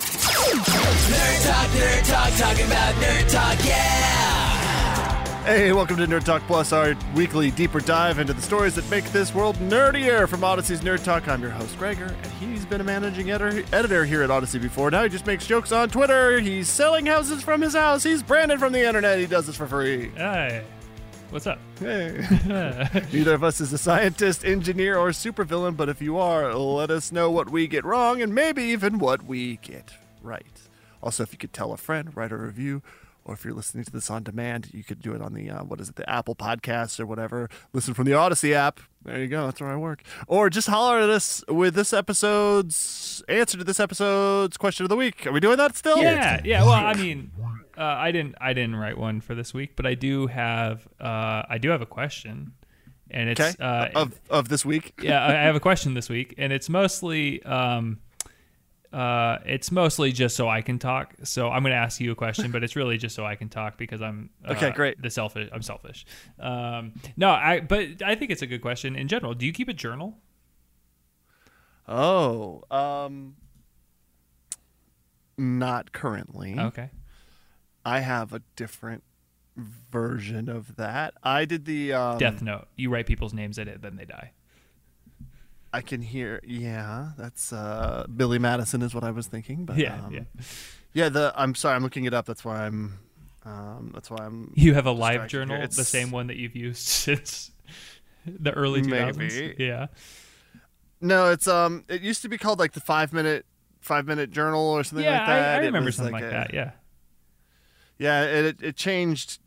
Nerd Talk, Nerd Talk, talking about Nerd Talk, yeah! Hey, welcome to Nerd Talk Plus, our weekly deeper dive into the stories that make this world nerdier. From Odyssey's Nerd Talk, I'm your host, Gregor, and he's been a managing editor, editor here at Odyssey before. Now he just makes jokes on Twitter. He's selling houses from his house. He's Brandon from the internet. He does this for free. Hey, what's up? Hey. Neither of us is a scientist, engineer, or supervillain, but if you are, let us know what we get wrong and maybe even what we get right. Also, if you could tell a friend, write a review, or if you're listening to this on demand, you could do it on the uh, what is it, the Apple Podcasts or whatever. Listen from the Odyssey app. There you go. That's where I work. Or just holler at us with this episode's answer to this episode's question of the week. Are we doing that still? Yeah, yeah. Well, I mean, uh, I didn't, I didn't write one for this week, but I do have, uh, I do have a question, and it's Okay. uh, of of this week. yeah, I have a question this week, and it's mostly, um, uh, it's mostly just so I can talk. So I'm going to ask you a question, but it's really just so I can talk because I'm uh, Okay, great. The selfish, I'm selfish. Um, no, I, but I think it's a good question in general. Do you keep a journal? Oh, um, not currently. Okay. I have a different version of that. I did the um, Death Note. You write people's names in it, then they die. I can hear. Yeah, that's uh, Billy Madison is what I was thinking. But Yeah, um, yeah. yeah. The I'm sorry, I'm looking it up. That's why I'm. Um, that's why I'm. You have a live journal, the same one that you've used since the early 2000s. Maybe. Yeah. No, it's um. It used to be called like the five minute five minute journal or something yeah, like that. I, I remember something like, a- that. Yeah. Yeah, it it- changed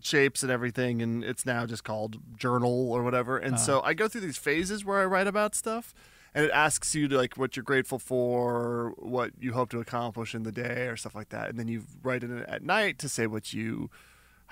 shapes and everything, and it's now just called journal or whatever. And Uh-huh. so I go through these phases where I write about stuff, and it asks you to like what you're grateful for, what you hope to accomplish in the day, or stuff like that. And then you write in it at night to say what you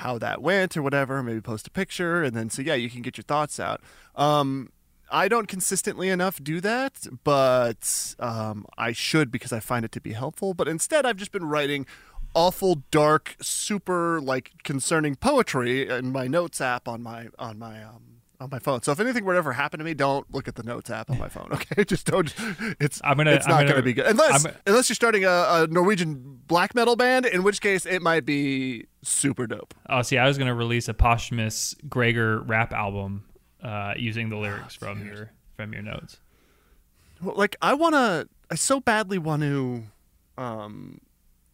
how that went or whatever. Maybe post a picture, and then so yeah, you can get your thoughts out. Um, I don't consistently enough do that, but um, I should because I find it to be helpful. But instead, I've just been writing awful, dark, super like concerning poetry in my notes app on my on my um, on my phone. So if anything were to ever happen to me, don't look at the notes app on my phone. Okay, just don't. It's I'm gonna- It's not gonna- gonna be good unless I'm- unless you're starting a, a Norwegian black metal band, in which case it might be super dope. Oh, see, I was going to release a posthumous Gregor rap album uh, using the lyrics Oh, from your from your notes. Well, like I want to I so badly want to um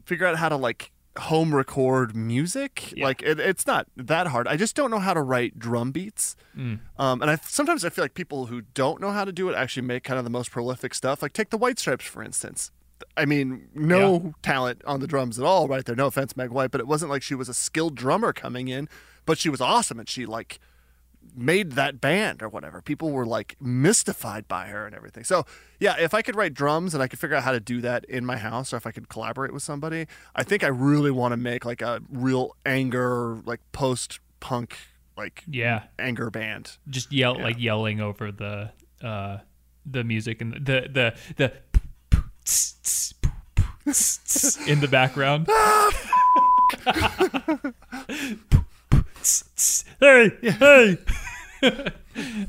figure out how to like home record music. Yeah. Like it, it's not that hard. I just don't know how to write drum beats. Mm. Um, and I sometimes I feel like people who don't know how to do it actually make kind of the most prolific stuff. Like take the White Stripes for instance. I mean, no talent on the drums at all, right there. No offense, Meg White, but it wasn't like she was a skilled drummer coming in, but she was awesome and she like made that band or whatever. People were like mystified by her and everything. So, yeah, if I could write drums and I could figure out how to do that in my house or if I could collaborate with somebody, I think I really want to make like a real anger, like post punk, like Yeah, anger band. just yell Yeah. like yelling over the uh, the music and the the the in the background. hey, hey.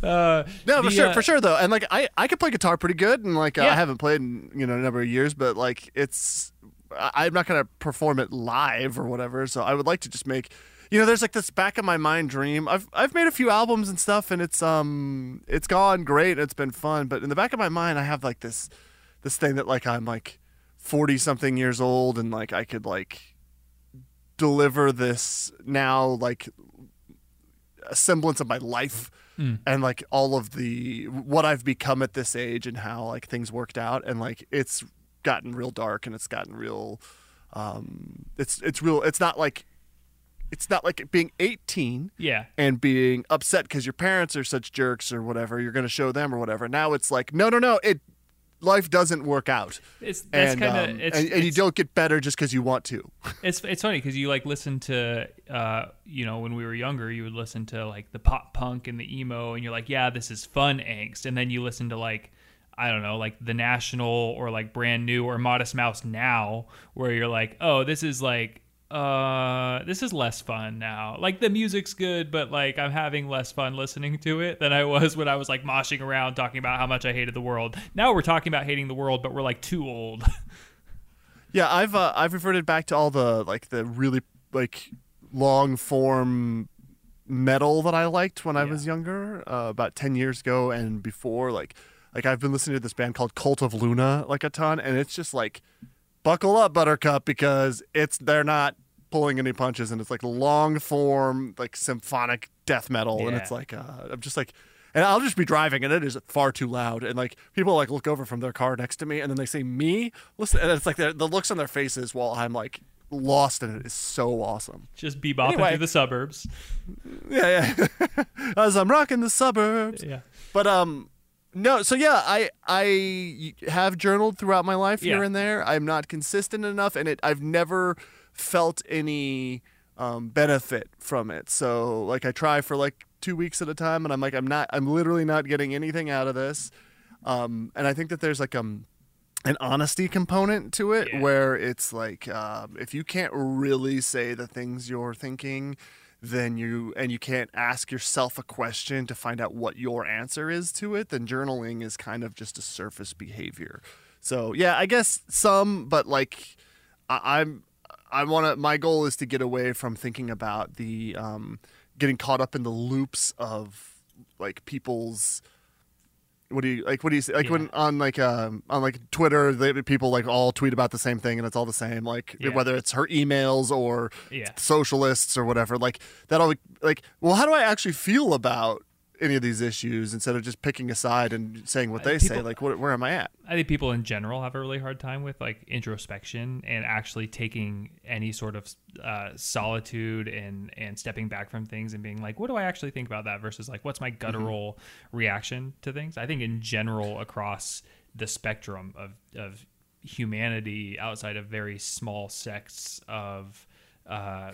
uh, No, for The, sure, uh, for sure though. And like I, I can play guitar pretty good, and like uh, I haven't played in you know a number of years, but like it's I- I'm not gonna perform it live or whatever. So I would like to just make. You know, there's like this back of my mind dream. I've I've made a few albums and stuff, and it's um it's gone great. It's been fun, but in the back of my mind, I have like this this thing that like I'm like 40 something years old and like I could like deliver this now like a semblance of my life and like all of the what I've become at this age and how like things worked out. And like it's gotten real dark and it's gotten real um it's it's real it's not like it's not like being 18 Yeah. and being upset because your parents are such jerks or whatever you're going to show them or whatever. Now it's like no no no it life doesn't work out. It's that's and, kind of um, it's, and, and you don't get better just because you want to. It's it's funny because you like listen to uh you know when we were younger you would listen to like the pop punk and the emo and you're like yeah this is fun angst. And then you listen to like I don't know like the National or like Brand New or Modest Mouse now where you're like oh this is like uh this is less fun now. Like the music's good but like i'm having less fun listening to it than i was when i was like moshing around talking about how much i hated the world. Now we're talking about hating the world but we're like too old. Yeah, I've uh, I've reverted back to all the like the really like long form metal that I liked when I was younger, uh, about ten years ago and before. Like like I've been listening to this band called Cult of Luna like a ton, and it's just like buckle up, Buttercup, because it's they're not pulling any punches, and it's like long form like symphonic death metal, and it's like uh, I'm just like. And I'll just be driving, and it is far too loud. And like people like look over from their car next to me, and then they say "me." Listen, and it's like the the looks on their faces while I'm like lost in it is so awesome. just bebopping Anyway. through the suburbs Yeah, yeah. As I'm rocking the suburbs. yeah But um, no. So yeah, I I have journaled throughout my life here and there. I'm not consistent enough, and it I've never felt any um, benefit from it. So like I try for like two weeks at a time, and I'm like I'm not I'm literally not getting anything out of this. Um, and I think that there's like um an honesty component to it Yeah. where it's like um, if you can't really say the things you're thinking then you and you can't ask yourself a question to find out what your answer is to it then journaling is kind of just a surface behavior so yeah i guess some but like I, i'm i want to my goal is to get away from thinking about the um getting caught up in the loops of like people's what do you like? What do you say? Like when on like um on like Twitter, they, people like all tweet about the same thing, and it's all the same. Like Yeah. whether it's her emails or Yeah. socialists or whatever. Like that all like. Well, how do I actually feel about any of these issues instead of just picking a side and saying what they say? Like, what, where am I at? I think people in general have a really hard time with like introspection and actually taking any sort of uh, solitude and and stepping back from things and being like, what do I actually think about that versus like, what's my guttural reaction to things? I think in general across the spectrum of of humanity, outside of very small sects of uh,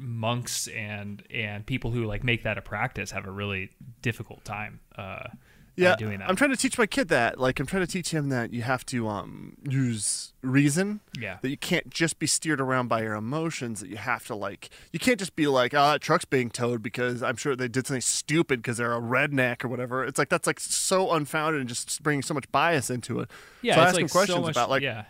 monks and and people who like make that a practice have a really difficult time uh, Yeah, doing that. I'm trying to teach my kid that. Like, I'm trying to teach him that you have to um use reason. Yeah. That you can't just be steered around by your emotions. That you have to like, you can't just be like, ah, that truck's being towed because I'm sure they did something stupid because they're a redneck or whatever. It's like that's like so unfounded and just bringing so much bias into it. yeah, So I ask like him questions so much, about like, yeah.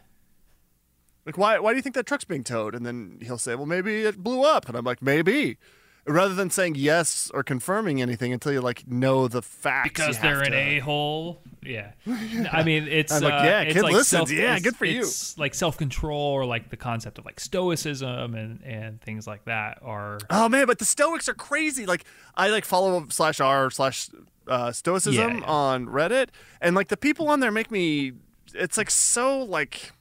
Like why why do you think that truck's being towed? And then he'll say, well, maybe it blew up. And I'm like, maybe. Rather than saying yes or confirming anything until you like know the facts. because they're an a hole. Yeah, I mean it's I'm like, uh, yeah, it's kid like listens. self- Yeah, good for you. Like self control or like the concept of like stoicism and and things like that are Oh man, but the Stoics are crazy. Like I like follow slash r slash uh, Stoicism Yeah, yeah. on Reddit, and like the people on there make me. It's like so like.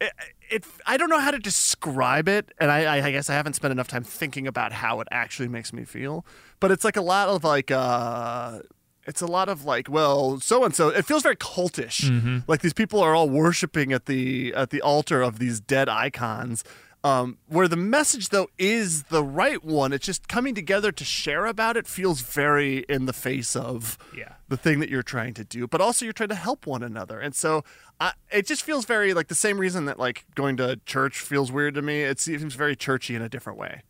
It, it I don't know how to describe it, and I, I I guess I haven't spent enough time thinking about how it actually makes me feel. But it's like a lot of like uh it's a lot of like, well, so and so. It feels very cultish. Like these people are all worshiping at the at the altar of these dead icons. Um, where the message though is the right one. It's just coming together to share about it feels very in the face of Yeah. the thing that you're trying to do, but also you're trying to help one another. And so I, it just feels very like the same reason that like going to church feels weird to me. It seems very churchy in a different way.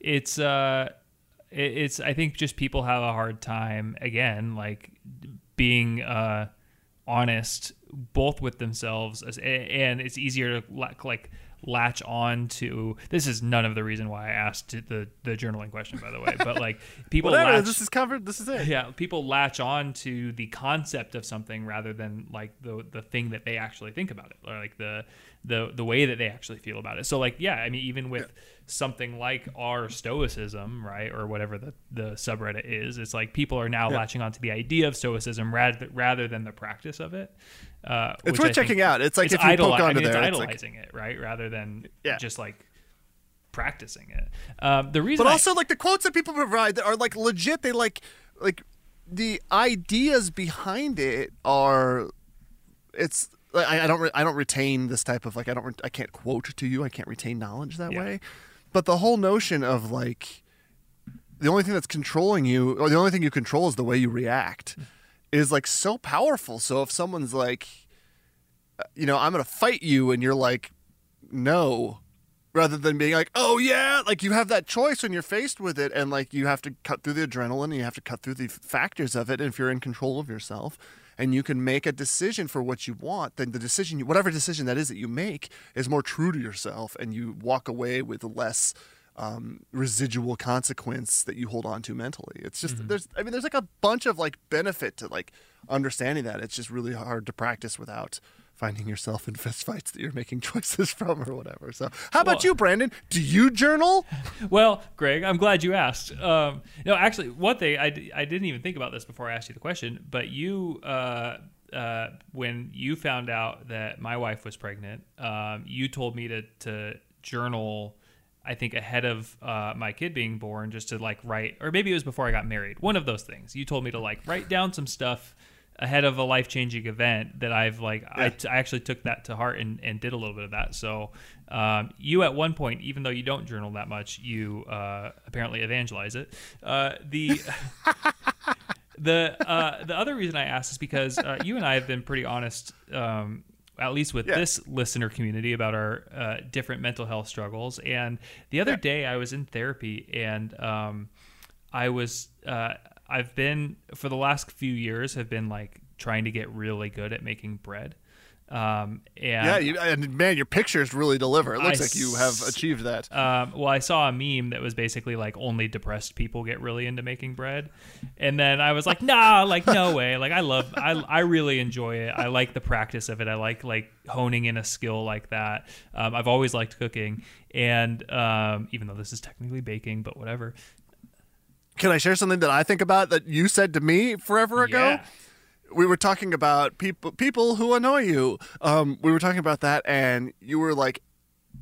it's uh it's i think just people have a hard time again like being uh honest both with themselves as, and it's easier to like, like latch on to this is none of the reason why I asked the the journaling question by the way, but like people Whatever. latch, This is covered. This is it. yeah, people latch on to the concept of something rather than like the the thing that they actually think about it, or like the the the way that they actually feel about it. So like, yeah, I mean, even with something like our stoicism, right, or whatever the the subreddit is, it's like people are now latching onto the idea of stoicism rather rather than the practice of it. Uh, It's worth I checking out. It's like it's if you poke I onto mean, it's there, it's like- idolizing it, right, rather than Yeah. just like practicing it. Um, the reason, But I- also, like the quotes that people provide that are like legit. They like, like the ideas behind it are. It's like I, I don't re- I don't retain this type of like I don't re- I can't quote to you. I can't retain knowledge that Yeah. way. But the whole notion of like the only thing that's controlling you or the only thing you control is the way you react is like so powerful. So if someone's like, you know, I'm gonna fight you, and you're like, no, rather than being like, oh yeah, like you have that choice when you're faced with it, and like you have to cut through the adrenaline, and you have to cut through the factors of it. And if you're in control of yourself, and you can make a decision for what you want, then the decision, whatever decision that is that you make, is more true to yourself, and you walk away with less. Um, residual consequence that you hold on to mentally. It's just there's I mean there's like a bunch of like benefit to like understanding that. It's just really hard to practice without finding yourself in fist fights that you're making choices from or whatever. So how about Well- you, Brandon? Do you journal? Well, Greg, I'm glad you asked. Um, no, actually, one thing I, I didn't even think about this before I asked you the question, but you, uh, uh, when you found out that my wife was pregnant, um, you told me to, to journal. I think ahead of uh, my kid being born, just to like write, or maybe it was before I got married. One of those things. You told me to like write down some stuff ahead of a life changing event that I've like I, I actually took that to heart and, and did a little bit of that. So um, you at one point, even though you don't journal that much, you uh, apparently evangelize it. Uh, the the uh, the other reason I asked is because uh, you and I have been pretty honest. Um, at least with Yeah. this listener community about our uh, different mental health struggles. And the other day I was in therapy and um, I was uh, I've been for the last few years have been like trying to get really good at making bread. Um, and Yeah, you, and man, your pictures really deliver. It looks I like you have achieved that. um, well, I saw a meme that was basically like only depressed people get really into making bread, and then I was like, nah, like no way. Like I love, I I really enjoy it. I like the practice of it. I like like honing in a skill like that. Um, I've always liked cooking, and um, even though this is technically baking, but whatever. Can I share something that I think about that you said to me forever ago? Yeah. we were talking about people people who annoy you. Um, we were talking about that, and you were like,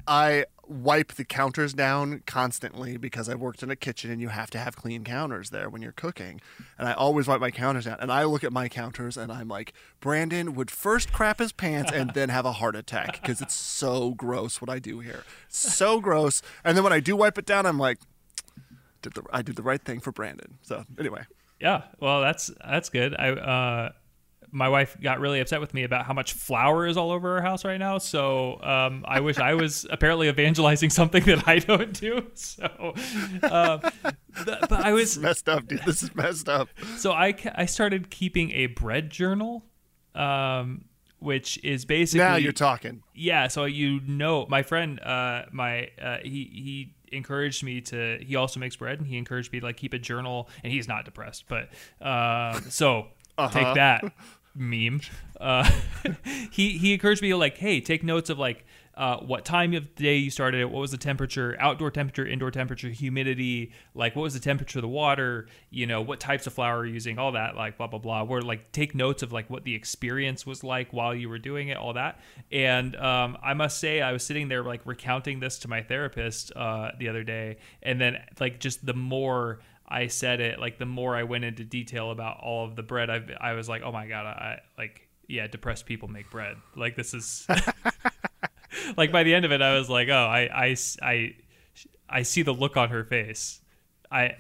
"I wipe the counters down constantly because I worked in a kitchen, and you have to have clean counters there when you're cooking. And I always wipe my counters down. And I look at my counters, and I'm like, Brandon would first crap his pants and then have a heart attack because it's so gross what I do here, so gross. And then when I do wipe it down, I'm like, did the I did the right thing for Brandon. So anyway. Yeah, well, that's that's good. I uh, my wife got really upset with me about how much flour is all over our house right now. So um, I wish I was apparently evangelizing something that I don't do. So, um, th- but I was messed up, dude. This is messed up. so I I started keeping a bread journal, um, which is basically Now you're talking. yeah so you know my friend uh my uh he he encouraged me to he also makes bread and he encouraged me to like keep a journal and he's not depressed but uh so take that meme. Uh he he encouraged me to like hey take notes of like uh, what time of day you started it, what was the temperature, outdoor temperature, indoor temperature, humidity, like what was the temperature of the water, you know, what types of flour you're using, all that, like blah blah blah. Where like take notes of like what the experience was like while you were doing it, all that. And um, I must say, I was sitting there like recounting this to my therapist uh, the other day, and then like just the more I said it, like the more I went into detail about all of the bread, I I was like, oh my god, I like yeah, depressed people make bread. Like this is. like by the end of it, I was like, oh, I, I, I, I see the look on her face. I,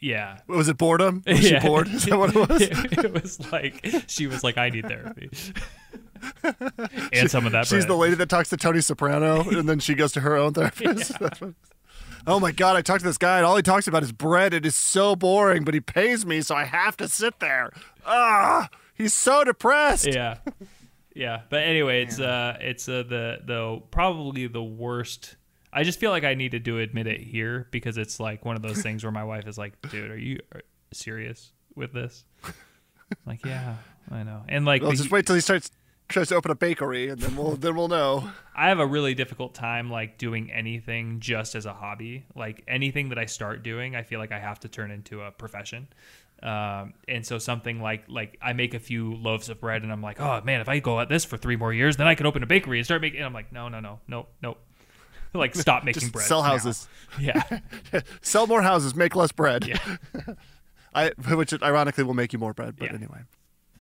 yeah. Was it boredom? Was she bored? Is that what it was? It, it was like she was like, I need therapy, and some of that. She's bread. the lady that talks to Tony Soprano, and then she goes to her own therapist. What- oh my god! I talked to this guy, and all he talks about is bread. It is so boring, but he pays me, so I have to sit there. Ah, he's so depressed. Yeah, yeah. But anyway, it's uh, it's uh, the the probably the worst. I just feel like I need to do admit it here because it's like one of those things where my wife is like, "Dude, are you serious with this?" I'm like, yeah, I know. And like, Well, the- just wait till he starts tries to open a bakery, and then we'll then we'll know. I have a really difficult time like doing anything just as a hobby. Like anything that I start doing, I feel like I have to turn into a profession. Um, and so something like like I make a few loaves of bread, and I'm like, oh man, if I go at this for three more years, then I could open a bakery and start making. And I'm like, no, no, no, no, no. like stop making bread. sell now. houses. Yeah, Sell more houses, make less bread. yeah. I, which ironically will make you more bread. But Yeah. anyway,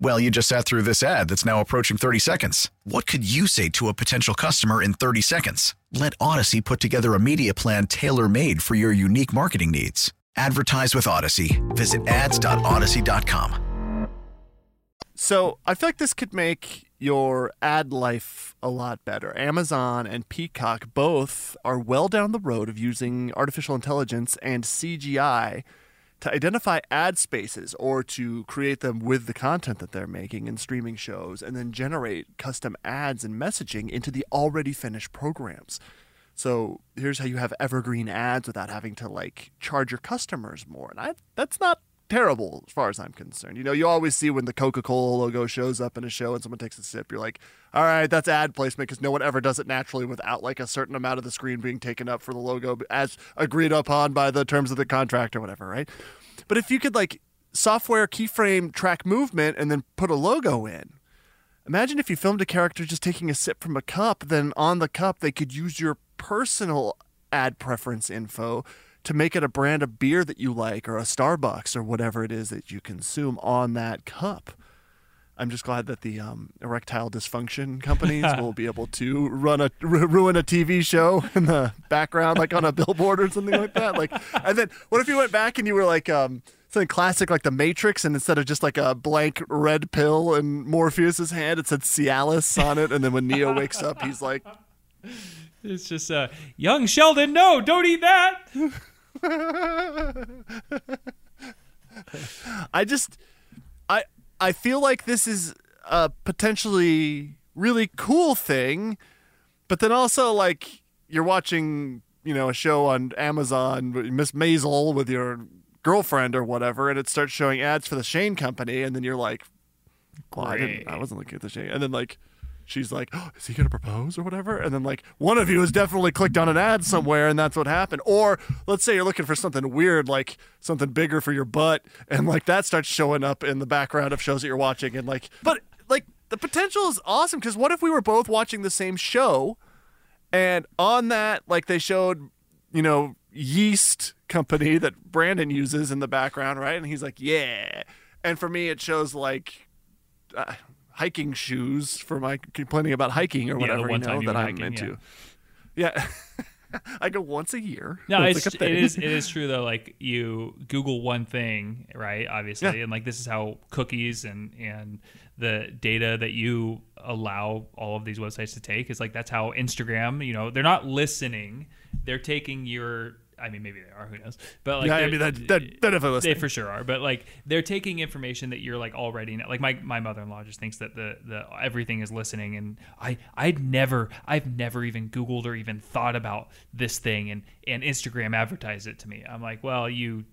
Well, you just sat through this ad that's now approaching 30 seconds. What could you say to a potential customer in 30 seconds? Let Odyssey put together a media plan tailor made for your unique marketing needs. Advertise with Odyssey. Visit ads.odyssey.com. So I feel like this could make your ad life a lot better. Amazon and Peacock both are well down the road of using artificial intelligence and CGI to identify ad spaces or to create them with the content that they're making in streaming shows and then generate custom ads and messaging into the already finished programs. So here's how you have evergreen ads without having to like charge your customers more. And I that's not terrible as far as I'm concerned. You know, you always see when the Coca-Cola logo shows up in a show and someone takes a sip, you're like, all right, that's ad placement because no one ever does it naturally without like a certain amount of the screen being taken up for the logo as agreed upon by the terms of the contract or whatever, right? But if you could like software keyframe track movement and then put a logo in, Imagine if you filmed a character just taking a sip from a cup, then on the cup they could use your personal ad preference info to make it a brand of beer that you like or a Starbucks or whatever it is that you consume on that cup. I'm just glad that the um, erectile dysfunction companies will be able to run a ruin a TV show in the background, like on a billboard or something like that. Like, and then what if you went back and you were like um, something classic like the Matrix, and instead of just like a blank red pill in Morpheus's hand, it said Cialis on it, and then when Neo wakes up, he's like, It's just uh, young Sheldon. No, don't eat that. I just, I, I feel like this is a potentially really cool thing, but then also like you're watching, you know, a show on Amazon, Miss Maisel with your girlfriend or whatever, and it starts showing ads for the Shane Company, and then you're like, well, I didn't. I wasn't looking at the Shane. And then like, she's like, oh, is he gonna propose or whatever? And then like, one of you has definitely clicked on an ad somewhere, and that's what happened. Or let's say you're looking for something weird, like something bigger for your butt, and like that starts showing up in the background of shows that you're watching, and like, but like the potential is awesome because what if we were both watching the same show, and on that, like they showed, you know, yeast company that Brandon uses in the background, right? And he's like, yeah. And for me, it shows like uh, hiking shoes for my complaining about hiking or whatever one you time know you that I'm hiking, into. Yeah. I go once a year. No, It's it's, like it is it is true though. Like you Google one thing, right? Obviously, Yeah. and like this is how cookies and and the data that you allow all of these websites to take is like that's how Instagram. You know, they're not listening; they're taking your. I mean, maybe they are. Who knows? But like, yeah, I mean that that, that if I they for sure are, but like they're taking information that you're like already know. like my my mother in law just thinks that the the everything is listening, and I I'd never I've never even Googled or even thought about this thing, and and Instagram advertised it to me. I'm like, well, you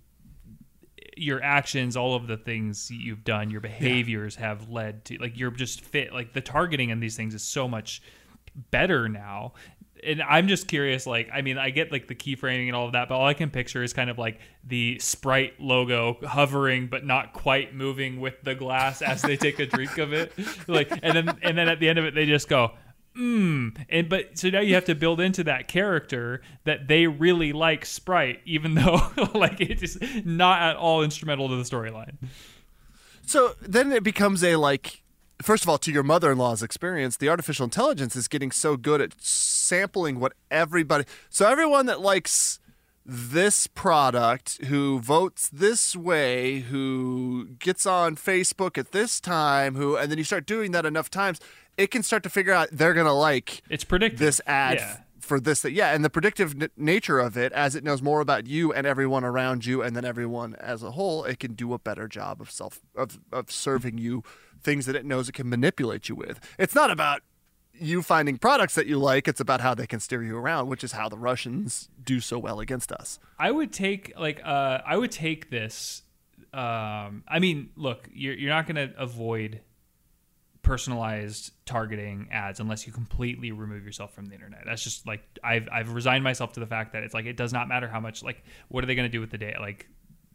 your actions, all of the things you've done, your behaviors have led to like you're just fit. Like the targeting in these things is so much better now. And I'm just curious, like, I mean, I get like the keyframing and all of that, but all I can picture is kind of like the Sprite logo hovering but not quite moving with the glass as they take a drink of it. Like, and then and then at the end of it, they just go, mm. And but so now you have to build into that character that they really like Sprite, even though like it is not at all instrumental to the storyline. So then it becomes a like first of all to your mother-in-law's experience the artificial intelligence is getting so good at sampling what everybody so everyone that likes this product who votes this way who gets on Facebook at this time who and then you start doing that enough times it can start to figure out they're going to like It's predictive. this ad Yeah. for this that yeah and the predictive n- nature of it as it knows more about you and everyone around you and then everyone as a whole it can do a better job of self of, of serving you things that it knows it can manipulate you with. It's not about you finding products that you like it's about how they can steer you around which is how the russians do so well against us. I would take like uh I would take this um I mean, look, you're you're not going to avoid personalized targeting ads unless you completely remove yourself from the internet. That's just like I've I've resigned myself to the fact that it's like it does not matter how much like what are they going to do with the data? Like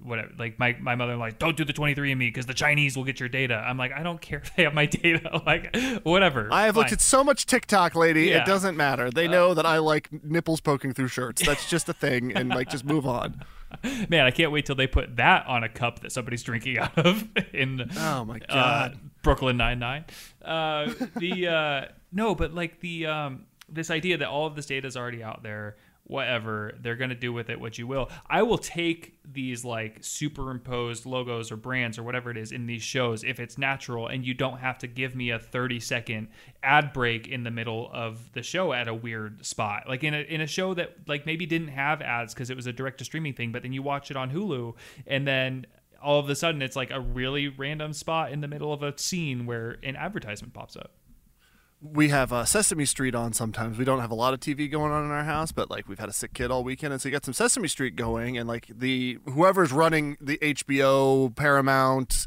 whatever like my, my mother like don't do the 23andme because the chinese will get your data i'm like i don't care if they have my data like whatever i have looked at so much tiktok lady Yeah. it doesn't matter they know that i like nipples poking through shirts that's just a thing and like just move on man i can't wait till they put that on a cup that somebody's drinking out of in oh my uh, god Brooklyn Nine Nine. Uh, the uh, no, but like the um, this idea that all of this data is already out there. Whatever they're gonna do with it, what you will. I will take these like superimposed logos or brands or whatever it is in these shows if it's natural, and you don't have to give me a thirty second ad break in the middle of the show at a weird spot. Like in a in a show that like maybe didn't have ads because it was a direct to streaming thing, but then you watch it on Hulu, and then all of a sudden it's like a really random spot in the middle of a scene where an advertisement pops up. We have uh, Sesame Street on sometimes. We don't have a lot of TV going on in our house, but like we've had a sick kid all weekend, and so you got some Sesame Street going, and like the whoever's running the HBO, Paramount,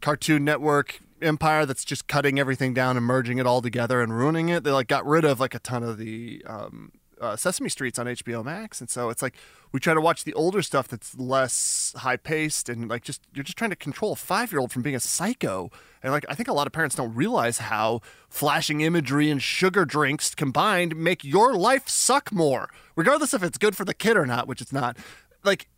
Cartoon Network empire that's just cutting everything down and merging it all together and ruining it. They like got rid of like a ton of the um, uh, Sesame Streets on HBO Max, and so it's like we try to watch the older stuff that's less high paced and like just you're just trying to control a five year old from being a psycho. And like I think a lot of parents don't realize how flashing imagery and sugar drinks combined make your life suck more, regardless if it's good for the kid or not, which it's not. Like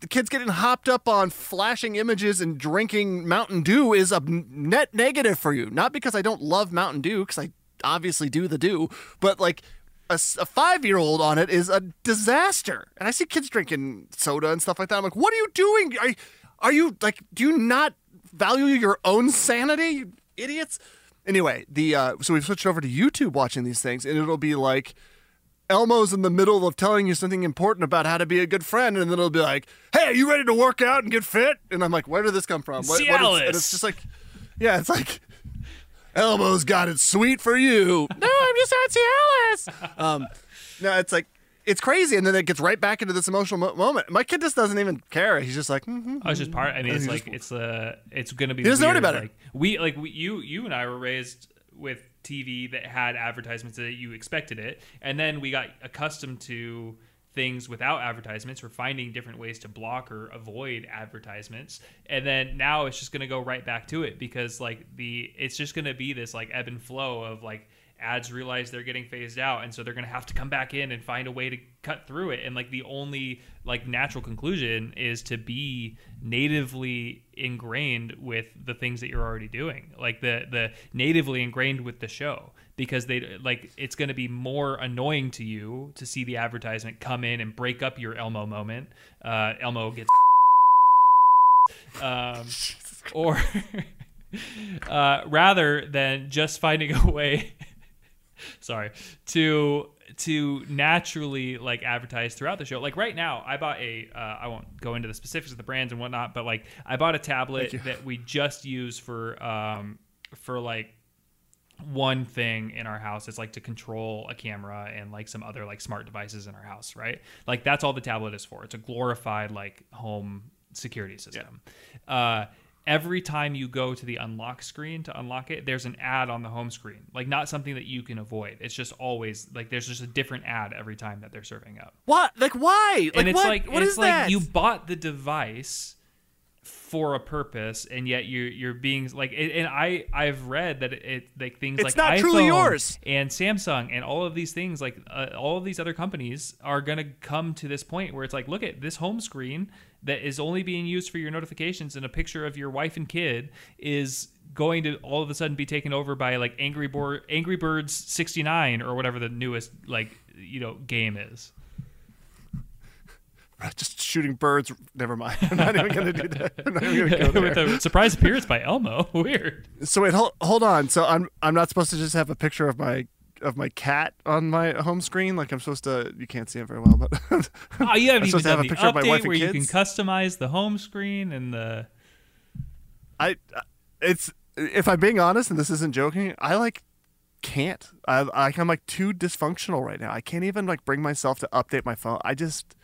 the kids getting hopped up on flashing images and drinking Mountain Dew is a net negative for you. Not because I don't love Mountain Dew, because I obviously do the do, but like a, five year old on it is a disaster. And I see kids drinking soda and stuff like that. I'm like, what are you doing? Are, are you like, do you not value your own sanity, you idiots? Anyway, the uh, so we've switched over to YouTube watching these things, and it'll be like Elmo's in the middle of telling you something important about how to be a good friend, and then it'll be like, "Hey, are you ready to work out and get fit?" And I'm like, "Where did this come from?" What, what is, and it's just like, yeah, it's like Elmo's got it sweet for you. no, I'm just on Cialis. Um, no, it's like it's crazy, and then it gets right back into this emotional mo- moment. My kid just doesn't even care. He's just like, mm-hmm. Oh, it's just part. I mean, it's like just- it's uh it's gonna be. He doesn't know any weird, better. Like we like we, you you and I were raised with TV that had advertisements that you expected it, and then we got accustomed to things without advertisements. We're finding different ways to block or avoid advertisements, and then now it's just gonna go right back to it because like the it's just gonna be this like ebb and flow of like ads realize they're getting phased out and so they're going to have to come back in and find a way to cut through it. And like the only like natural conclusion is to be natively ingrained with the things that you're already doing. Like the the natively ingrained with the show because they like it's going to be more annoying to you to see the advertisement come in and break up your elmo moment uh elmo gets um or uh rather than just finding a way sorry to to naturally like advertise throughout the show. Like right now i bought a uh, i won't go into the specifics of the brands and whatnot but like i bought a tablet that we just use for um for like one thing in our house it's like to control a camera and like some other like smart devices in our house right like that's all the tablet is for it's a glorified like home security system uh every time you go to the unlock screen to unlock it there's an ad on the home screen like not something that you can avoid it's just always like there's just a different ad every time that they're serving up what? Like why? Like and it's what? like what it's is like that? you bought the device for a purpose and yet you're you're being like and i i've read that it like things It's like not truly iPhone yours. and samsung and all of these things like uh, all of these other companies are going to come to this point where it's like look at this home screen that is only being used for your notifications and a picture of your wife and kid is going to all of a sudden be taken over by like angry Board, angry birds 69 or whatever the newest like you know game is just shooting birds. Never mind. I'm not even gonna do that. I'm not even gonna go with a surprise appearance by elmo weird So wait, hold, hold on. So I'm I'm not supposed to just have a picture of my of my cat on my home screen. Like I'm supposed to. You can't see it very well, but Oh, you I'm haven't even supposed to have a picture of my wife and where and you can customize the home screen and the. I it's if I'm being honest, and this isn't joking, I like can't. I I I'm like too dysfunctional right now. I can't even like bring myself to update my phone. I just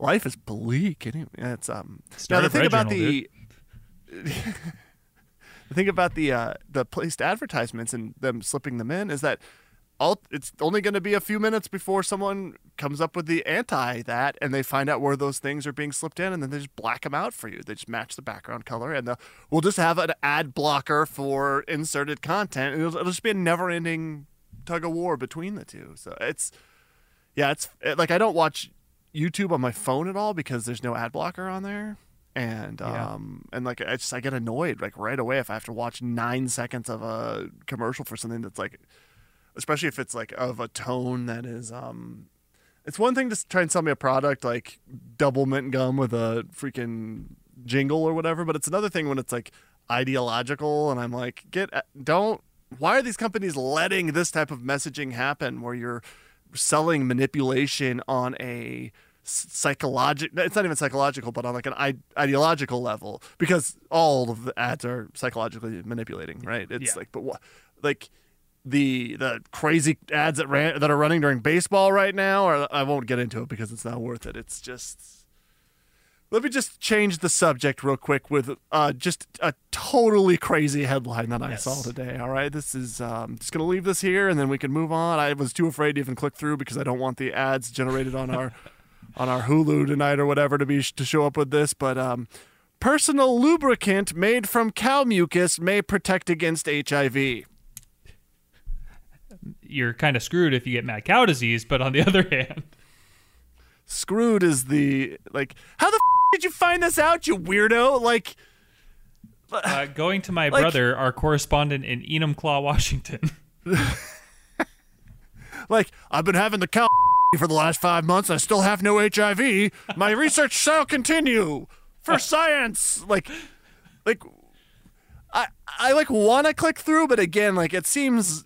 life is bleak. Anyway, it's um. Start now the thing about the the thing about the uh the placed advertisements and them slipping them in is that all it's only going to be a few minutes before someone comes up with the anti that and they find out where those things are being slipped in and then they just black them out for you they just match the background color and the, we'll just have an ad blocker for inserted content and it'll, it'll just be a never ending tug of war between the two so it's yeah it's it, like i don't watch youtube on my phone at all because there's no ad blocker on there and Yeah. um and like i just i get annoyed like right away if i have to watch nine seconds of a commercial for something that's like especially if it's like of a tone that is um it's one thing to try and sell me a product like Doublemint gum with a freaking jingle or whatever but it's another thing when it's like ideological and i'm like get don't why are these companies letting this type of messaging happen where you're selling manipulation on a psychological it's not even psychological but on like an I- ideological level because all of the ads are psychologically manipulating right it's Yeah. like but what like the the crazy ads that ran that are running during baseball right now or I won't get into it because it's not worth it it's just let me just change the subject real quick with uh, just a totally crazy headline that I saw today. All right, this is um, just gonna leave this here and then we can move on. I was too afraid to even click through because I don't want the ads generated on our on our Hulu tonight or whatever to be to show up with this. But um, personal lubricant made from cow mucus may protect against HIV. You're kind of screwed if you get mad cow disease, but on the other hand, Screwed is the like. How the did you find this out, you weirdo? Like. uh, going to my Like- brother, our correspondent in Enumclaw, Washington. Like, I've been having the cow for the last five months. I still have no HIV. My research shall continue for science. Like, like, I I like want to click through, but again, like it seems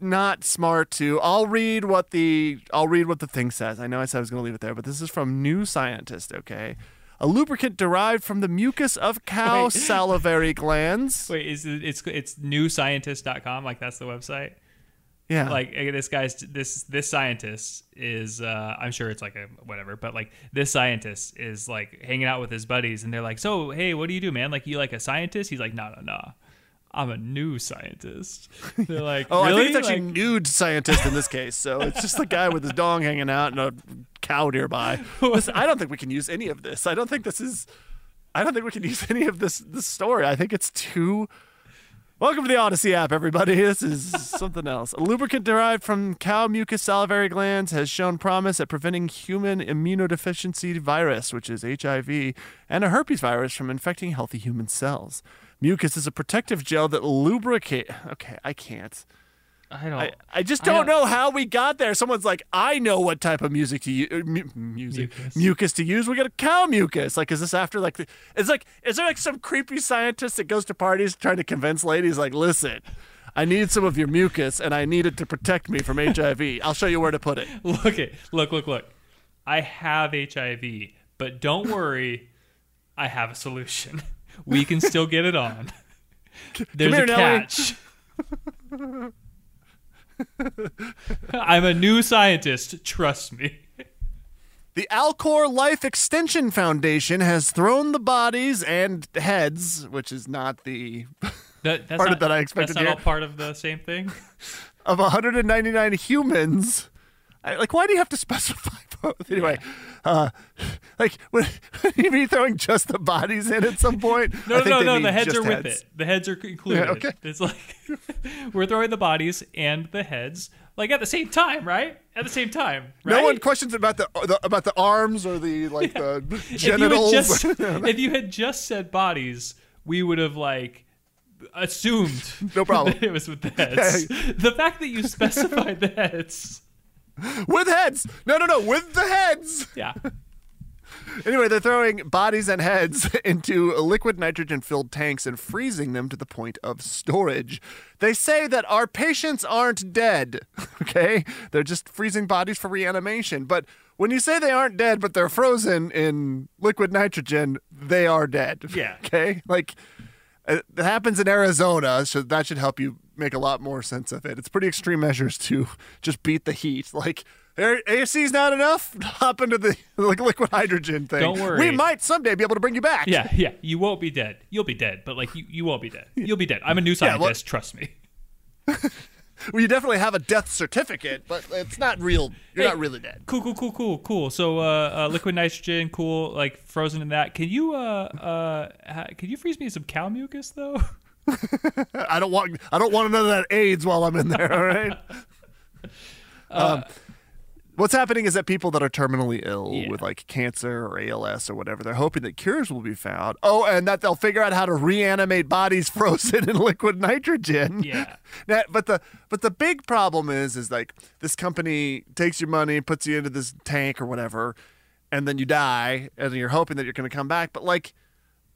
not smart to. I'll read what the I'll read what the thing says. I know I said I was going to leave it there, but this is from New Scientist. Okay. A lubricant derived from the mucus of cow Wait. salivary glands. Wait, is it, it's it's newscientist.com? Like that's the website? Yeah. Like this guy's this this scientist is uh I'm sure it's like a whatever, but like this scientist is like hanging out with his buddies and they're like, "So, hey, what do you do, man? Like you like a scientist?" He's like, "No, no, no. I'm a new scientist." They're like, Oh, "Really?" I think it's actually Like- nude scientist in this case. So it's just the guy with his dong hanging out and a cow nearby. Listen, I don't think we can use any of this. I don't think this is. I don't think we can use any of this this story. I think it's too. Welcome to the Odyssey app, everybody. This is something else. A lubricant derived from cow mucus salivary glands has shown promise at preventing human immunodeficiency virus, which is HIV, and a herpes virus from infecting healthy human cells. Mucus is a protective gel that lubricate. Okay, I can't. I don't I, I just don't don't- know how we got there. Someone's like, I know what type of music to use, uh, mu- music Mucus. mucus. to use. We got a cow mucus. Like, is this after like? The, it's like, is there like some creepy scientist that goes to parties trying to convince ladies like, listen, I need some of your mucus and I need it to protect me from HIV. I'll show you where to put it. Look it. Look, look, look. I have HIV, but don't worry. I have a solution. We can still get it on. There's here, a catch. I'm a new scientist. Trust me. The Alcor Life Extension Foundation has thrown the bodies and heads, which is not the That, that's Part of not, that I expected That's not here. all part of the same thing. of 199 humans. I, like, why do you have to specify both? Anyway, uh, like, would, you be throwing just the bodies in at some point? No, no, no, no. The heads are with heads. it. The heads are included. Yeah, okay. It's like we're throwing the bodies and the heads like at the same time, right? At the same time, right? No one questions about the, the about the arms or the like the if you, genitals. just, if you had just said bodies, we would have like assumed No problem. it was with the heads. the fact that you specified the heads, with heads. No, no, no, with the heads. yeah, Anyway, they're throwing bodies and heads into liquid nitrogen filled tanks and freezing them to the point of storage. They say that our patients aren't dead, okay? They're just freezing bodies for reanimation. But when you say they aren't dead, but they're frozen in liquid nitrogen, they are dead. Yeah. Okay? Like, it it happens in Arizona, so that should help you make a lot more sense of it. It's pretty extreme measures to just beat the heat. Like, AC's not enough. Hop into the like liquid hydrogen thing. Don't worry. We might someday be able to bring you back. yeah, yeah. You won't be dead. You'll be dead, but like you, you won't be dead. You'll be dead. I'm a new Yeah, well- scientist. trust me. Well, you definitely have a death certificate, but it's not real. You're Hey, not really dead. Cool, cool, cool, cool, cool. So, uh, uh, liquid nitrogen, cool, like frozen in that. Can you, uh, uh, ha- can you freeze me some cow mucus though? I don't want. I don't want none of that AIDS while I'm in there. All right. um, what's happening is that people that are terminally ill Yeah. with like cancer or ALS or whatever, they're hoping that cures will be found. Oh, and that they'll figure out how to reanimate bodies frozen in liquid nitrogen. Yeah. Now, but the but the big problem is is like this company takes your money, puts you into this tank or whatever, and then you die, and you're hoping that you're going to come back. But like,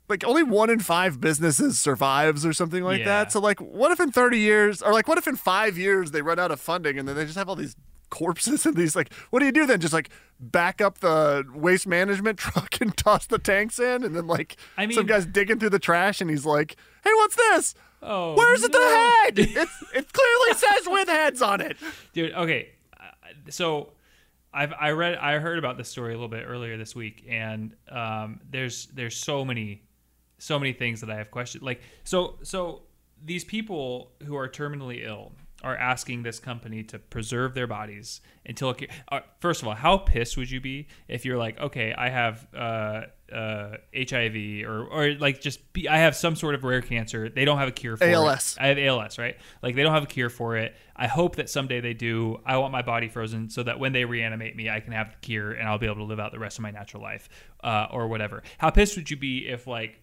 like only one in five businesses survives or something like Yeah. that. So like, what if in 30 years, or like, what if in five years they run out of funding and then they just have all these corpses and these like, what do you do then? Just like back up the waste management truck and toss the tanks in, and then like I mean, some guy's digging through the trash and he's like, hey, what's this? Oh, Where's the head? It's, it clearly says with heads on it. dude okay uh, so i've i read i heard about this story a little bit earlier this week and um there's there's so many so many things that i have questions. like so so these people who are terminally ill are asking this company to preserve their bodies until it, uh, first of all how pissed would you be if you're like okay i have uh uh hiv or or like just be, i have some sort of rare cancer they don't have a cure for ALS. it I have ALS, right? Like they don't have a cure for it. I hope that someday they do. I want my body frozen so that when they reanimate me, I can have the cure and I'll be able to live out the rest of my natural life, uh, or whatever. How pissed would you be if like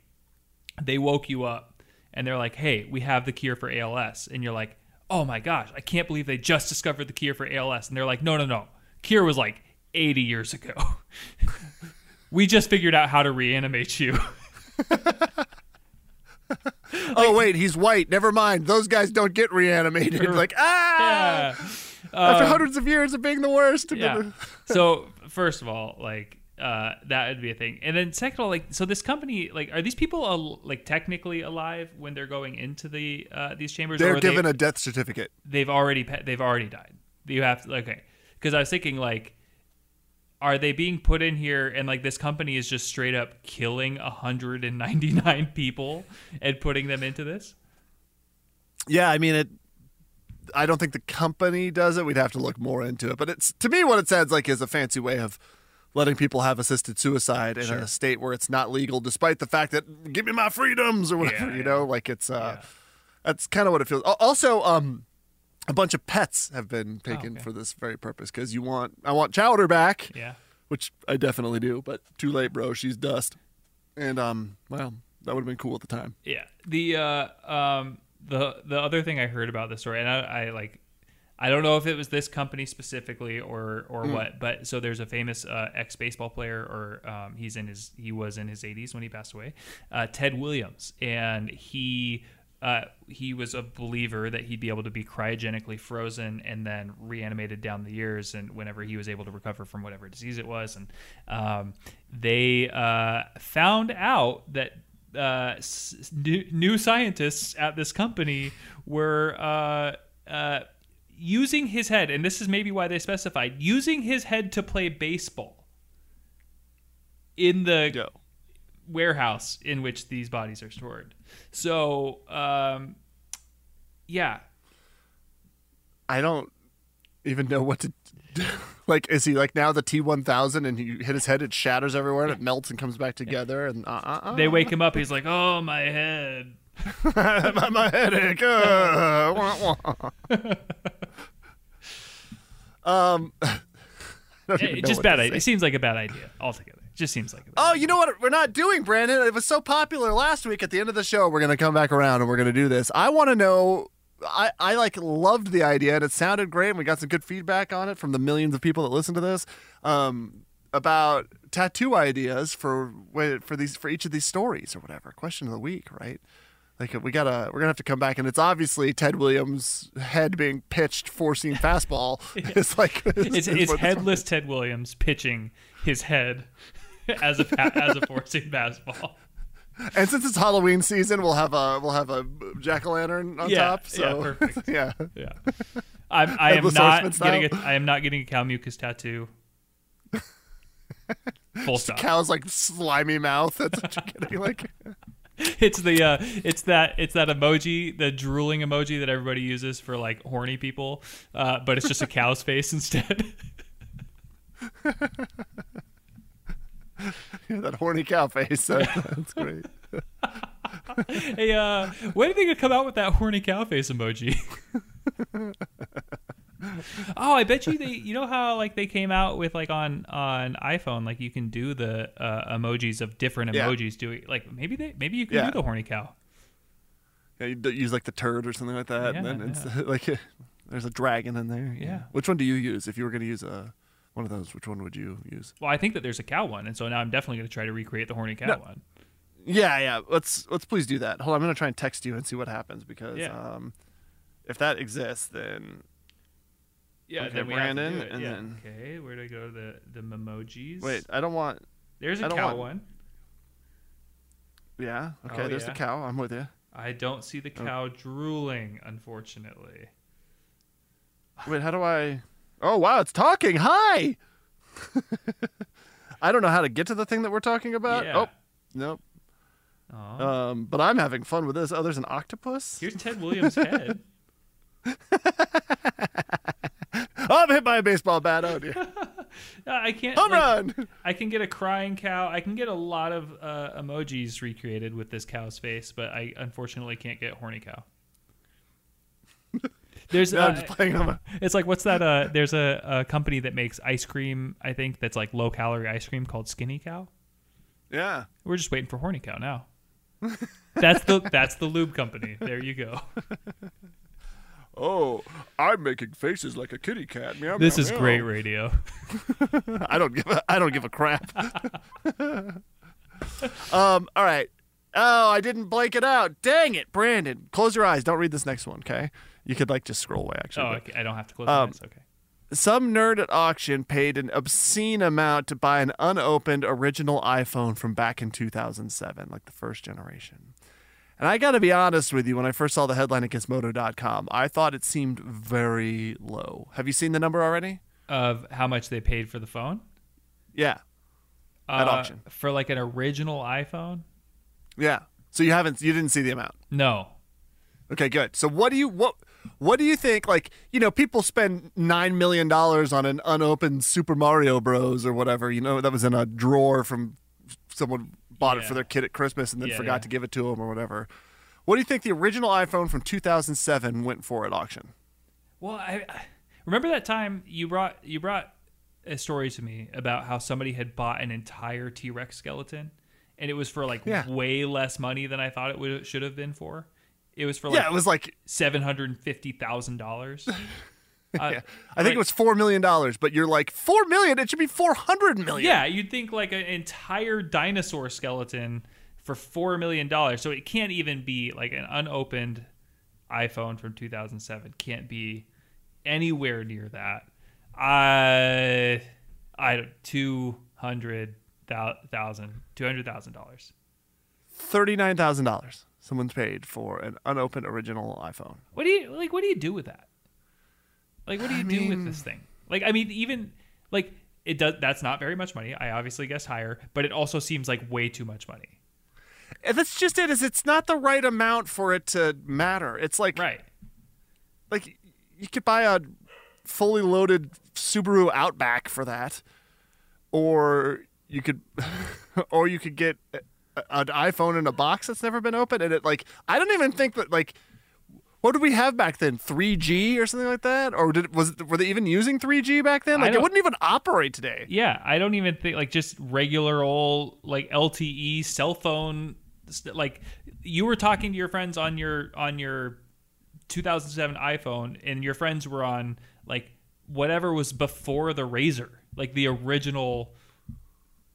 they woke you up and they're like, "Hey, we have the cure for ALS," and you're like, "Oh my gosh, I can't believe they just discovered the cure for ALS," and they're like, "No, no, no, cure was like 80 years ago." We just figured out how to reanimate you. oh wait, he's white. Never mind. Those guys don't get reanimated. like ah, yeah. after hundreds of years of being the worst. yeah. so first of all, like uh, that would be a thing. And then second of all, like, so this company, like, are these people al- like technically alive when they're going into the uh, these chambers? They're given they, a death certificate. they've already pa- they've already died. You have to okay, because I was thinking like, are they being put in here and like this company is just straight up killing 199 people and putting them into this? Yeah, I mean it. I don't think the company does it. We'd have to look more into it. But it's to me what it sounds like is a fancy way of letting people have assisted suicide in a state where it's not legal, despite the fact that give me my freedoms or whatever. Yeah, you yeah. know, like it's uh, that's kind of what it feels. Also, um, a bunch of pets have been taken Oh, okay. for this very purpose because you want I want Chowder back, Yeah. which I definitely do. But too late, bro. She's dust. And um, well, that would have been cool at the time. Yeah. The uh um the the other thing I heard about this story, and I, I like I don't know if it was this company specifically or or what, but so there's a famous uh, ex baseball player, or um, he's in his he was in his 80s when he passed away, uh, Ted Williams, and he. Uh, he was a believer that he'd be able to be cryogenically frozen and then reanimated down the years, and whenever he was able to recover from whatever disease it was, and um, they uh, found out that uh, s- new, new scientists at this company were uh, uh, using his head, and this is maybe why they specified using his head to play baseball in the Yo. warehouse in which these bodies are stored. So, um, yeah, I don't even know what to do. Like, is he like now the T one thousand and you hit his head, it shatters everywhere, and it melts and comes back together, and uh, uh, uh. they wake him up. He's like, "Oh, my head." my, my headache. Uh, wah, wah. um, I don't even It, just bad idea. It seems like a bad idea altogether. It just seems like. A bad Oh, you know what we're not doing, Brandon? It was so popular last week. At the end of the show, we're gonna come back around and we're gonna do this. I want to know. I, I like loved the idea and it sounded great and we got some good feedback on it from the millions of people that listen to this um, about tattoo ideas for for these for each of these stories or whatever question of the week right like we gotta we're gonna have to come back and it's obviously Ted Williams head being pitched four seam fastball it's like It's, it's what headless Ted Williams pitching his head as a as a four seam fastball. And since it's Halloween season, we'll have a we'll have a jack o' lantern on Yeah, top. yeah, So perfect. yeah. Yeah, I'm, I am not getting a. I am not getting a cow mucus tattoo. Full stop. Cow's like slimy mouth. That's what you're getting. Like It's the uh, it's that it's that emoji, the drooling emoji that everybody uses for like horny people, uh, but it's just a cow's face instead. that horny cow face. That- that's great. hey, uh, when are they gonna come out with that horny cow face emoji? oh, I bet you they. You know how like they came out with like on on iPhone, like you can do the uh, emojis of different Yeah. emojis. Doing like maybe they maybe you can Yeah. do the horny cow. Yeah, you use like the turd or something like that, yeah, and then it's like there's a dragon in there. Yeah. Which one do you use if you were going to use a one of those? Which one would you use? Well, I think that there's a cow one, and so now I'm definitely gonna try to recreate the horny cow No. one. Yeah, yeah. Let's let's please do that. Hold on, I'm going to try and text you and see what happens because um, if that exists, then Yeah, Okay, then we Brandon, have to do it. and yeah. then- Okay, where do I go? The the memojis. wait. I don't want. there's a I don't cow want- one. Yeah. Okay. Oh, there's yeah. the cow. I'm with you. I don't see the Oh. cow drooling, unfortunately. Wait, how do I? Oh wow, it's talking. Hi. I don't know how to get to the thing that we're talking about. Yeah. Oh, nope. Aw. Um, but I'm having fun with this. Oh, there's an octopus. Here's Ted Williams' head. Oh, I'm hit by a baseball bat. Oh dear. Uh, I can't. Home like, run. I can get a crying cow. I can get a lot of uh, emojis recreated with this cow's face, but I unfortunately can't get horny cow. There's No, uh, I'm just playing on my. it's like what's that? Uh, there's a, a company that makes ice cream. I think that's like low calorie ice cream called Skinny Cow. Yeah. We're just waiting for horny cow now. That's the that's the lube company. There you go. Oh, I'm making faces like a kitty cat. Meow, This meow, is meow. great radio. I don't give a I don't give a crap. um. All right. Oh, I didn't blank it out. Dang it, Brandon. Close your eyes. Don't read this next one, okay? You could like just scroll away. Actually. Oh, but-. I don't have to close my Um, eyes. Okay. some nerd at auction paid an obscene amount to buy an unopened original iPhone from back in 2007, like the first generation. And I got to be honest with you, when I first saw the headline at Gizmodo.com, I thought it seemed very low. Have you seen the number already? Of how much they paid for the phone Yeah. At Uh, auction. for like an original iPhone. Yeah. So you haven't you didn't see the amount. No, Okay, good. So what do you what what do you think like, you know, people spend 9 million dollars on an unopened Super Mario Bros or whatever, you know, that was in a drawer from someone bought yeah. it for their kid at Christmas and then yeah, forgot yeah. to give it to him or whatever. What do you think the original iPhone from 2007 went for at auction? Well, I, I remember that time you brought you brought a story to me about how somebody had bought an entire T-Rex skeleton and it was for like way less money than I thought it would, should have been for. It was for like Yeah, it was like $750,000. I, uh, yeah. I think it was four million dollars, but you're like four million. It should be four hundred million. Yeah, you'd think like an entire dinosaur skeleton for four million dollars. So it can't even be like an unopened iPhone from 2007. Can't be anywhere near that. Uh, I, I two hundred thousand, two hundred thousand dollars, thirty nine thousand dollars. Someone's paid for an unopened original iPhone. What do you like? What do you do with that? Like, what do you do mean- with this thing? Like, I mean, even like it does. That's not very much money. I obviously guess higher, but it also seems like way too much money. And that's just it. Is it's not the right amount for it to matter. It's like Right. like you could buy a fully loaded Subaru Outback for that, or you could, or you could get an iPhone in a box that's never been opened, and it like I don't even think that like. What did we have back then? 3G or something like that, or did was it, were they even using 3G back then? Like it wouldn't even operate today. Yeah, I don't even think like just regular old like LTE cell phone. Like you were talking to your friends on your on your 2007 iPhone, and your friends were on like whatever was before the RAZR, like the original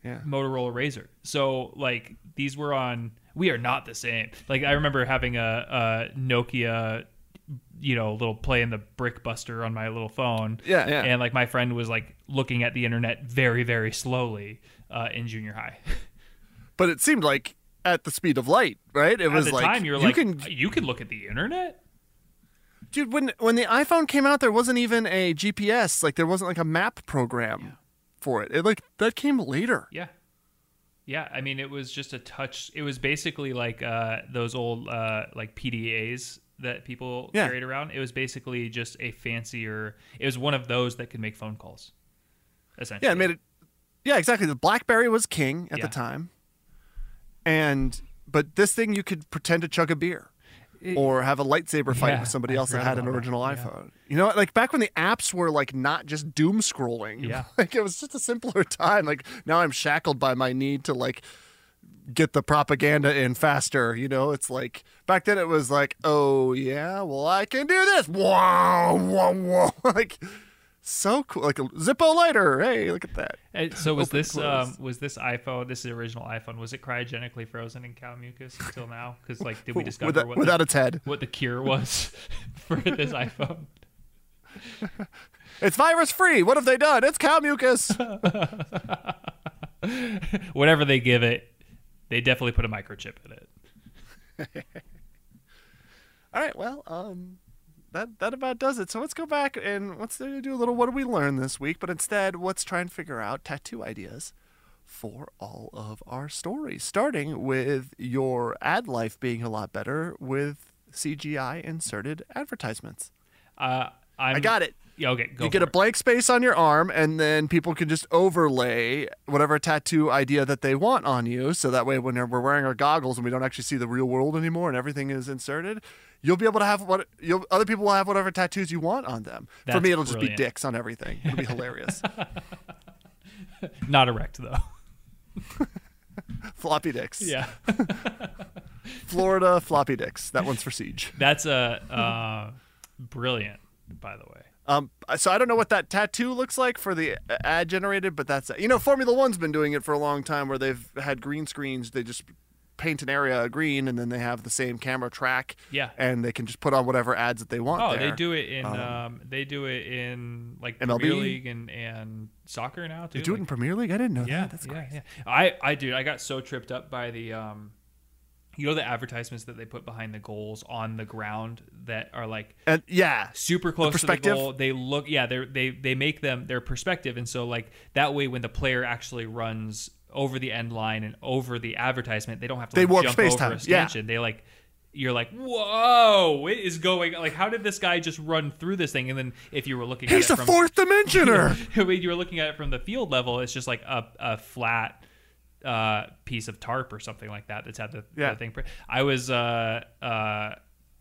Yeah. Motorola RAZR. So like these were on. We are not the same. Like I remember having a, a Nokia, you know, little playing the Brick Buster on my little phone. Yeah, yeah. And like my friend was like looking at the internet very very slowly uh, in junior high. But it seemed like at the speed of light, right? It At was the like time, you're you like, can you can look at the internet. Dude, when when the iPhone came out, there wasn't even a GPS. Like there wasn't like a map program for it. It like that came later. Yeah. Yeah, I mean, it was just a touch. It was basically like uh, those old uh, like PDAs that people Yeah. carried around. It was basically just a fancier. It was one of those that could make phone calls. Essentially, Yeah, it made it. Yeah, exactly. The BlackBerry was king at Yeah. the time, and but this thing you could pretend to chug a beer. Or have a lightsaber fight Yeah, with somebody I else that had an about that. original Yeah. iPhone. You know, like back when the apps were like not just doom scrolling. Yeah. Like it was just a simpler time. Like now I'm shackled by my need to like get the propaganda in faster. You know, it's like back then it was like, oh yeah, well I can do this. Wow, wow, wow. Like so cool. Like a Zippo lighter. Hey, look at that. So was Open, this close. um, was this iPhone? This is the original iPhone. Was it cryogenically frozen in cow mucus until now? Because like, did we discover without, what without the, its head. what the cure was for this iPhone? It's virus free. What have they done? It's cow mucus. Whatever they give it, they definitely put a microchip in it. All right, well, um, that that about does it. So let's go back and let's do a little. What did we learn this week? But instead, let's try and figure out tattoo ideas for all of our stories. Starting with your ad life being a lot better with CGI inserted advertisements. Uh, I got it. Yeah, okay, you get a it. blank space on your arm, and then people can just overlay whatever tattoo idea that they want on you. So that way, when we're wearing our goggles and we don't actually see the real world anymore, and everything is inserted, you'll be able to have what you'll, other people will have whatever tattoos you want on them. For me, it'll just be dicks on everything. It'll be hilarious. Not erect though. floppy dicks. Yeah, Florida floppy dicks. That one's for Siege. that's a uh, brilliant. By the way, Um, so I don't know what that tattoo looks like for the ad generated, but that's you know Formula One's been doing it for a long time, where they've had green screens. They just paint an area green, and then they have the same camera track. Yeah. and they can just put on whatever ads that they want. Oh, there. they do it in Um, um, they do it in like MLB? Premier League and, and soccer now too. They do it in Premier League. I didn't know yeah, that. That's yeah, yeah. I I dude, I got so tripped up by the um, you know the advertisements that they put behind the goals on the ground that are like And yeah, super close to the goal. They look, yeah, they they they make them their perspective, and so like that way, when the player actually runs over the end line and over the advertisement, they don't have to They like, warp jump space-time, over a yeah. stanchion. They like. You're like, whoa! What is going? Like, how did this guy just run through this thing? And then, if you were looking, he's at a it from, fourth dimensioner. when you were looking at it from the field level, it's just like a, a flat uh, piece of tarp or something like that that's had the, Yeah. the thing. I was uh, uh,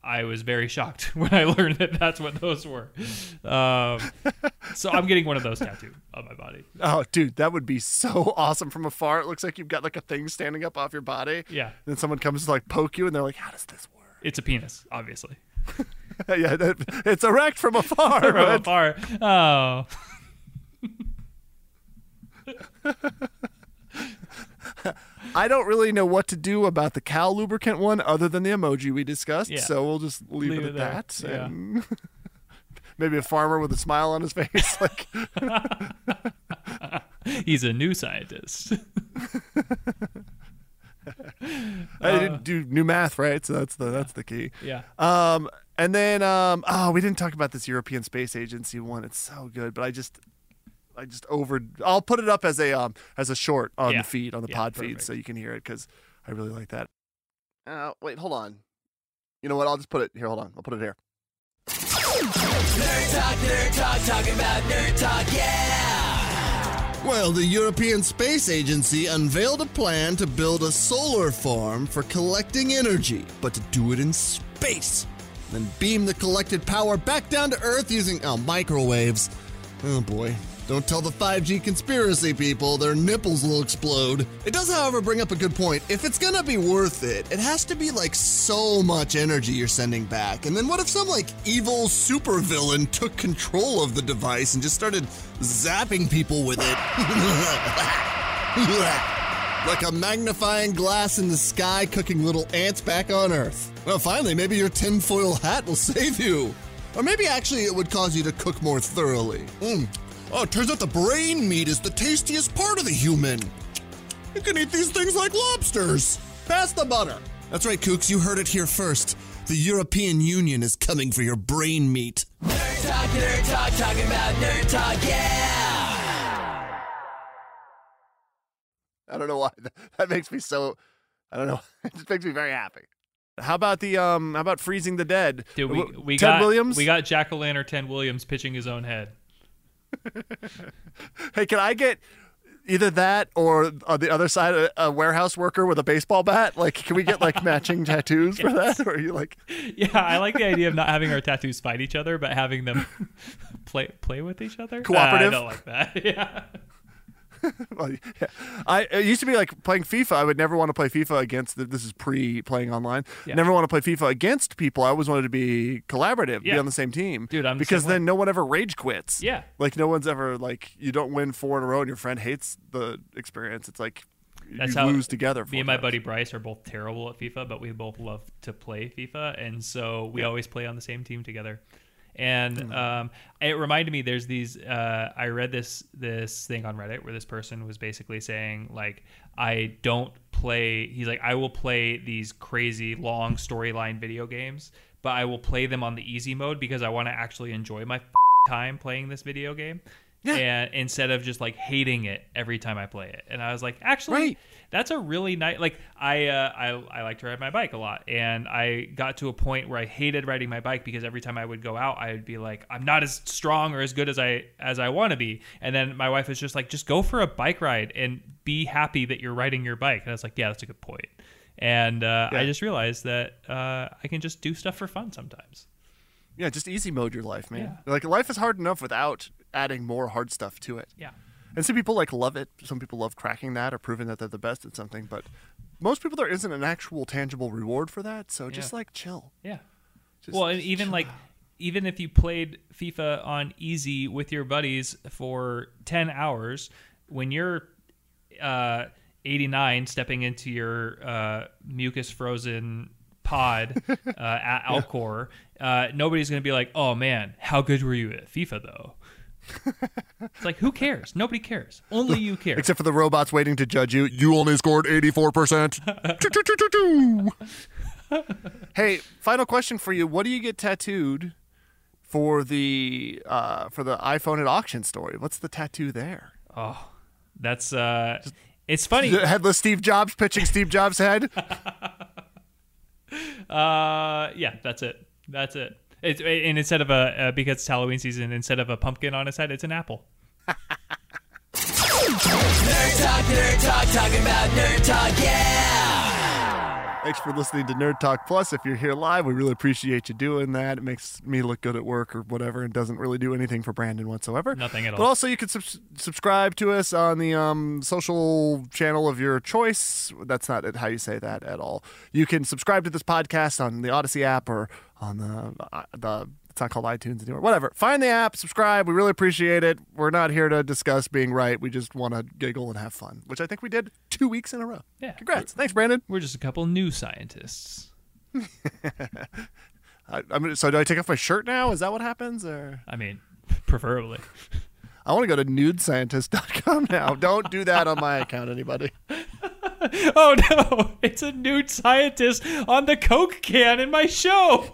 I was very shocked when I learned that that's what those were. Um, so I'm getting one of those tattooed on my body. Oh, dude, that would be so awesome from afar. It looks like you've got like a thing standing up off your body. Yeah. Then someone comes to like poke you, and they're like, "How does this work?" It's a penis, obviously. yeah, that, it's erect from afar. From afar. Oh, I don't really know what to do about the cow lubricant one, other than the emoji we discussed. Yeah. So we'll just leave, Leave it it at that. Yeah. And maybe a farmer with a smile on his face, like he's a new scientist. I didn't do new math, right? So that's the that's the key. yeah. Um, and then um, oh, we didn't talk about this European Space Agency one. It's so good, but I just, I just over. I'll put it up as a um as a short on Yeah. the feed on the Yeah, pod feed, so you can hear it because I really like that. Uh, wait, hold on. You know what? I'll just put it here. Hold on. I'll put it here. Nerd talk, nerd talk, talking about nerd talk, yeah! Well, the European Space Agency unveiled a plan to build a solar farm for collecting energy, but to do it in space. Then beam the collected power back down to Earth using oh, microwaves. Oh boy. Don't tell the 5G conspiracy people, their nipples will explode. It does, however, bring up a good point. If it's gonna be worth it, it has to be like so much energy you're sending back. And then what if some like evil supervillain took control of the device and just started zapping people with it? like a magnifying glass in the sky cooking little ants back on Earth. Well, finally, maybe your tinfoil hat will save you. Or maybe actually it would cause you to cook more thoroughly. Mm. Oh, it turns out the brain meat is the tastiest part of the human. You can eat these things like lobsters. Pass the butter. That's right, Kooks, you heard it here first. The European Union is coming for your brain meat. Nerd talk, nerd talk, talking about nerd talk, yeah! I don't know why that, that makes me so. I don't know. It just makes me very happy. How about the um? How about freezing the dead? Dude, we, we Ted got Williams. we got Jack O' Lantern Ted Williams pitching his own head. Hey, can I get either that or on the other side a, a warehouse worker with a baseball bat? Like, can we get like matching tattoos for that? Or are you like, Yeah, I like the idea of not having our tattoos fight each other, but having them play play with each other. Cooperative? I don't like that. Yeah. well, yeah. I it used to be like playing FIFA. I would never want to play FIFA against. The, this is pre playing online. Yeah. Never want to play FIFA against people. I always wanted to be collaborative, be on the same team, Dude, I'm the because way. then no one ever rage quits. Yeah. like no one's ever like you don't win four in a row and your friend hates the experience. It's like That's you how lose together. Me and my times. buddy Bryce are both terrible at FIFA, but we both love to play FIFA, and so we always play on the same team together. And Hmm. um, it reminded me, there's these. Uh, I read this this thing on Reddit where this person was basically saying like, I don't play. He's like, I will play these crazy long storyline video games, but I will play them on the easy mode because I want to actually enjoy my time playing this video game. And instead of just like hating it every time I play it, and I was like, actually, Right. that's a really nice. Like I, uh, I, I like to ride my bike a lot, and I got to a point where I hated riding my bike because every time I would go out, I would be like, I'm not as strong or as good as I as I want to be. And then my wife was just like, just go for a bike ride and be happy that you're riding your bike. And I was like, yeah, that's a good point. And uh, I just realized that uh, I can just do stuff for fun sometimes. Yeah, just easy mode your life, man. Yeah. Like life is hard enough without adding more hard stuff to it. Yeah. And some people like love it. Some people love cracking that or proving that they're the best at something. But most people there isn't an actual tangible reward for that. So just Yeah. like chill. Yeah. Just well, and even like even if you played FIFA on easy with your buddies for 10 hours, when you're uh 89 stepping into your uh, mucus frozen pod uh, at Alcor, uh, nobody's going to be like, oh man, how good were you at FIFA though? it's like, who cares? Nobody cares. Only you care. Except for the robots waiting to judge you. You only scored 84%. hey, final question for you. What do you get tattooed for the uh, for the iPhone at auction story? What's the tattoo there? Oh, that's uh, it's funny. Headless Steve Jobs pitching Steve Jobs' head. Uh, yeah, that's it. That's it. It's and instead of a uh, because it's Halloween season, instead of a pumpkin on his head, it's an apple. Nerd Talk, Nerd Talk, talking about Nerd Talk, yeah! Thanks for listening to Nerd Talk Plus. If you're here live, we really appreciate you doing that. It makes me look good at work or whatever, and doesn't really do anything for Brandon whatsoever. Nothing at all. But also, you can sub- subscribe to us on the um, social channel of your choice. That's not how you say that at all. You can subscribe to this podcast on the Odyssey app or on the uh, the. It's not called iTunes anymore. Whatever. Find the app, subscribe. We really appreciate it. We're not here to discuss being right. We just want to giggle and have fun, which I think we did two weeks in a row. Yeah. Congrats. Thanks, Brandon. We're just a couple new scientists. I, I mean, so do I take off my shirt now? Is that what happens? Or I mean, preferably. I want to go to nudescientist.com now. Don't do that on my account, anybody. oh no, it's a nude scientist on the Coke can in my show.